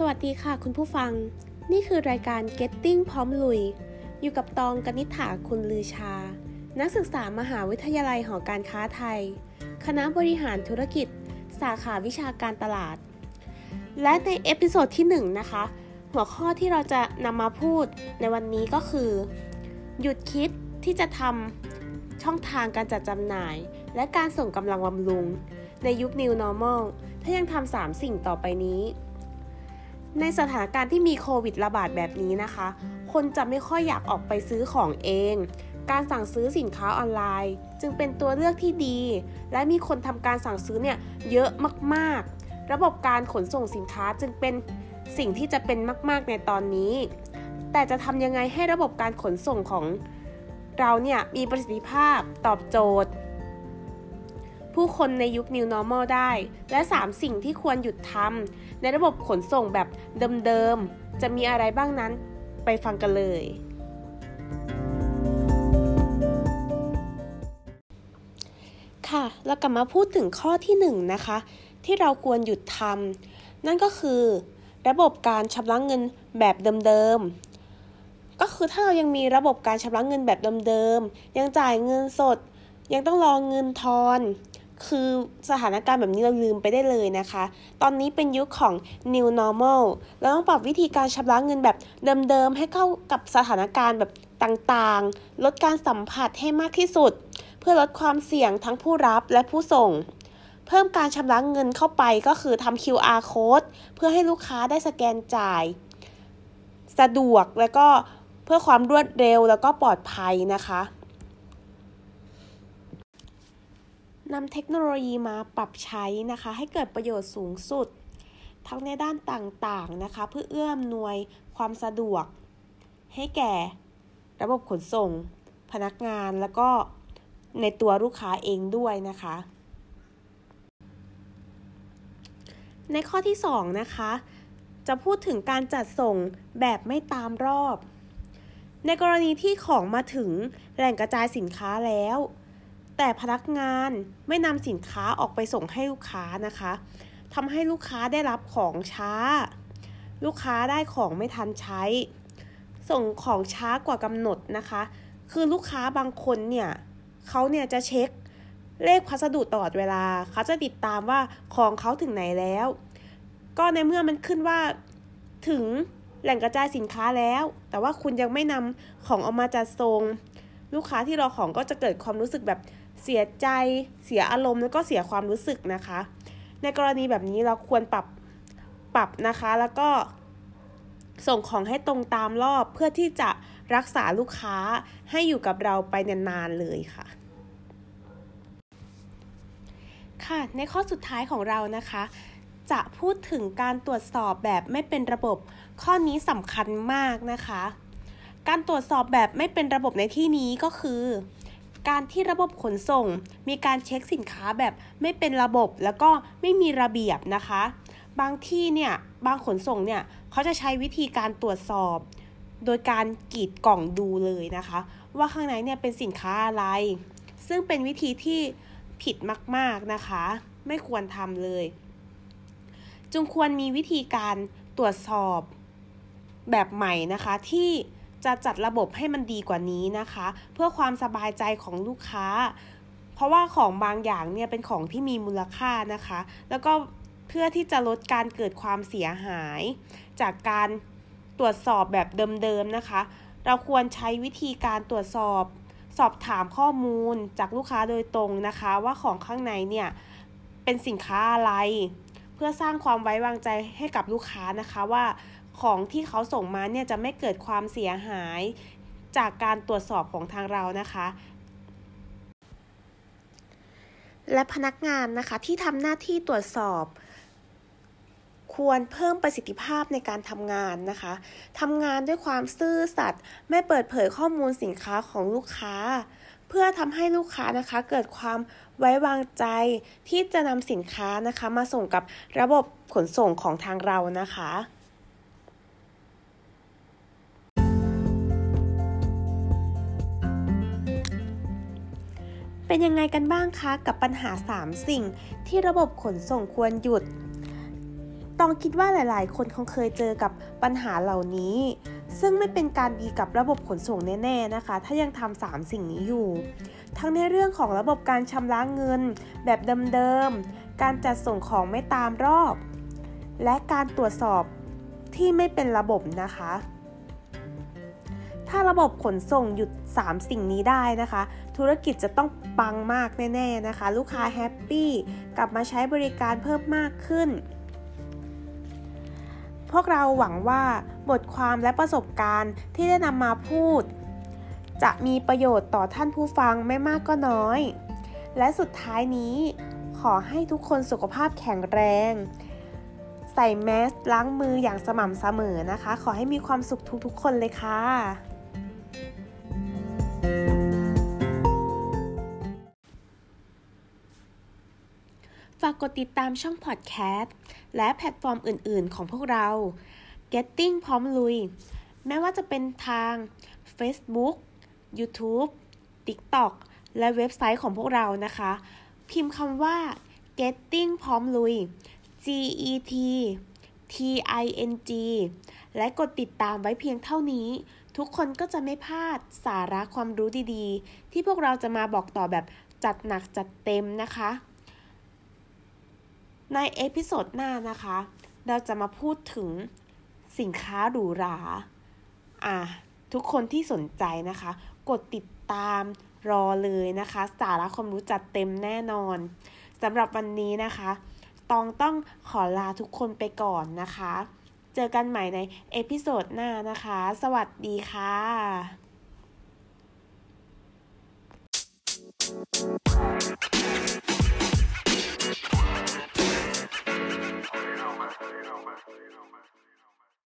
สวัสดีค่ะคุณผู้ฟัง นี่คือรายการ Marketing พร้อมลุย อยู่กับตองกนิษฐาคุณลือชา นักศึกษามหาวิทยาลัยหอการค้าไทย คณะบริหารธุรกิจ สาขาวิชาการตลาด และใน episode ที่ 1 นะคะ หัวข้อที่เราจะนำมาพูดในวันนี้ก็คือ หยุดคิดที่จะทำช่องทางการจัดจำหน่าย และการส่งกำลังบำรุง ในยุค New Normal ถ้ายังทำสามสิ่งต่อไปนี้ ในสถานการณ์ที่มีโควิดระบาดแบบนี้นะคะ คนจะไม่ค่อยอยากออกไปซื้อของเอง การสั่งซื้อสินค้าออนไลน์ จึงเป็นตัวเลือกที่ดี และมีคนทำการสั่งซื้อเนี่ยเยอะมากๆ ระบบการขนส่งสินค้าจึงเป็นสิ่งที่จะเป็นมาก ๆ ในตอนนี้ แต่จะทำยังไงให้ระบบการขนส่งของเราเนี่ยมีประสิทธิภาพตอบโจทย์ ผู้คนในยุค New Normal ได้ และ 3 สิ่งที่ควรหยุดทำในระบบขนส่งแบบเดิมๆ จะมีอะไรบ้างนั้นไปฟังกันเลย ค่ะ เรากลับมาพูดถึงข้อที่1นนะคะ ที่เราควรหยุดทำนั่นก็คือ ระบบการชำระเงินแบบเดิมๆก็คือถ้าเรายังมีระบบการชำระเงินแบบเดิมๆ ยังจ่ายเงินสด ยังต้องรอเงินทอน คือสถานการณ์แบบนี้เราลืมไปได้เลยนะคะ ตอนนี้เป็นยุคของ new normal เราต้องปรับวิธีการชำระเงินแบบเดิมๆ ให้เข้ากับสถานการณ์แบบต่างๆ ลดการสัมผัสให้มากที่สุด เพื่อลดความเสี่ยงทั้งผู้รับและผู้ส่ง เพิ่มการชำระเงินเข้าไปก็คือทำ QR code เพื่อให้ลูกค้าได้สแกนจ่าย สะดวกและก็เพื่อความรวดเร็วแล้วก็ปลอดภัยนะคะ นำเทคโนโลยีมาปรับใช้นะคะ ให้เกิดประโยชน์สูงสุด ทั้งในด้านต่างๆนะคะ เพื่อเอื้อมหน่วยความสะดวก ให้แก่ระบบขนส่ง พนักงานแล้วก็ในตัวลูกค้าเองด้วยนะคะ ในข้อที่ 2 นะคะ จะพูดถึงการจัดส่งแบบไม่ตามรอบ ในกรณีที่ของมาถึงแหล่งกระจายสินค้าแล้ว แต่พนักงานไม่นำสินค้าออกไปส่งให้ลูกค้านะคะทำให้ลูกค้าได้รับของช้า ลูกค้าได้ของไม่ทันใช้ ส่งของช้ากว่ากำหนดนะคะ คือลูกค้าบางคนเนี่ยเขาเนี่ยจะเช็คเลขพัสดุตลอดเวลาเขาจะติดตามว่าของเขาถึงไหนแล้ว ก็ในเมื่อมันขึ้นว่าถึงแหล่งกระจายสินค้าแล้ว แต่ว่าคุณยังไม่นำของออกมาจัดส่งลูกค้าที่รอของก็จะเกิดความรู้สึกแบบ เสียใจ เสียอารมณ์แล้วก็เสียความรู้สึกนะคะ ในกรณีแบบนี้เราควรปรับปรับนะคะ แล้วก็ส่งของให้ตรงตามรอบเพื่อที่จะรักษาลูกค้าให้อยู่กับเราไปนานๆเลยค่ะ ค่ะ ในข้อสุดท้ายของเรานะคะ จะพูดถึงการตรวจสอบแบบไม่เป็นระบบ ข้อนี้สำคัญมากนะคะ การตรวจสอบแบบไม่เป็นระบบในที่นี้ก็คือ การที่ระบบขนส่ง มีการเช็คสินค้าแบบไม่เป็นระบบแล้วก็ไม่มีระเบียบนะคะ บางที่เนี่ยบางขนส่งเนี่ยเขาจะใช้วิธีการตรวจสอบ โดยการกรีดกล่องดูเลยนะคะ ว่าข้างในเนี่ยเป็นสินค้าอะไร ซึ่งเป็นวิธีที่ผิดมากๆนะคะ ไม่ควรทำเลย จึงควรมีวิธีการตรวจสอบแบบใหม่นะคะที่ จะจัดระบบให้มันดีกว่านี้นะคะ เพื่อความสบายใจของลูกค้า เพราะว่าของบางอย่างเนี่ยเป็นของที่มีมูลค่านะคะ แล้วก็เพื่อที่จะลดการเกิดความเสียหาย จากการตรวจสอบแบบเดิมๆนะคะ เราควรใช้วิธีการตรวจสอบ สอบถามข้อมูลจากลูกค้าโดยตรงนะคะ ว่าของข้างในเนี่ยเป็นสินค้าอะไร เพื่อสร้างความไว้วางใจให้กับลูกค้านะคะว่า ของที่เขาส่งมาเนี่ยจะไม่เกิดความเสียหายจากการตรวจสอบของทางเรานะคะ และพนักงานนะคะที่ทำหน้าที่ตรวจสอบควรเพิ่มประสิทธิภาพในการทำงานนะคะ ทำงานด้วยความซื่อสัตย์ไม่เปิดเผยข้อมูลสินค้าของลูกค้า เพื่อทำให้ลูกค้านะคะเกิดความไว้วางใจที่จะนำสินค้านะคะมาส่งกับระบบขนส่งของทางเรานะคะ เป็นยังไงกันบ้างคะกับปัญหา 3 สิ่งที่ระบบขนส่งควรหยุด ต้องคิดว่าหลาย ๆ คนคงเคยเจอกับปัญหาเหล่านี้ ซึ่งไม่เป็นการดีกับระบบขนส่งแน่ ๆ นะคะ ถ้ายังทำสามสิ่งนี้อยู่ ทั้งในเรื่องของระบบการชำระเงิน แบบเดิม ๆ การจัดส่งของไม่ตามรอบ และการตรวจสอบที่ไม่เป็นระบบนะคะ ถ้าระบบขนส่งหยุด 3 สิ่งนี้ได้นะคะ ธุรกิจจะต้องปังมากแน่ๆนะคะ ลูกค้าแฮปปี้กลับมาใช้บริการเพิ่มมากขึ้น พวกเราหวังว่าบทความและประสบการณ์ที่ได้นำมาพูด จะมีประโยชน์ต่อท่านผู้ฟังไม่มากก็น้อย และสุดท้ายนี้ขอให้ทุกคนสุขภาพแข็งแรง ใส่แมสล้างมืออย่างสม่ำเสมอนะคะ ขอให้มีความสุขทุกๆคนเลยค่ะ ฝากกดติดตามช่องพอดแคสต์และแพลตฟอร์มอื่น ๆ ของพวกเรา Getting พร้อมลุย แม้ว่าจะเป็นทาง Facebook YouTube TikTok และเว็บไซต์ของพวกเรานะคะ พิมพ์คำว่า Getting พร้อมลุย G E T T I N G และกดติดตามไว้เพียงเท่านี้ ทุกคนก็จะไม่พลาดสาระความรู้ดีๆ ที่พวกเราจะมาบอกต่อแบบจัดหนักจัดเต็มนะคะ ใน episode หน้านะคะ เราจะมาพูดถึงสินค้าหรูหราอะทุกคนที่สนใจนะคะ กดติดตามรอเลยนะคะ สาระความรู้จัดเต็มแน่นอนสำหรับวันนี้นะคะ ตองต้องขอลาทุกคนไปก่อนนะคะ เจอกันใหม่ใน episode หน้านะคะ สวัสดีค่ะ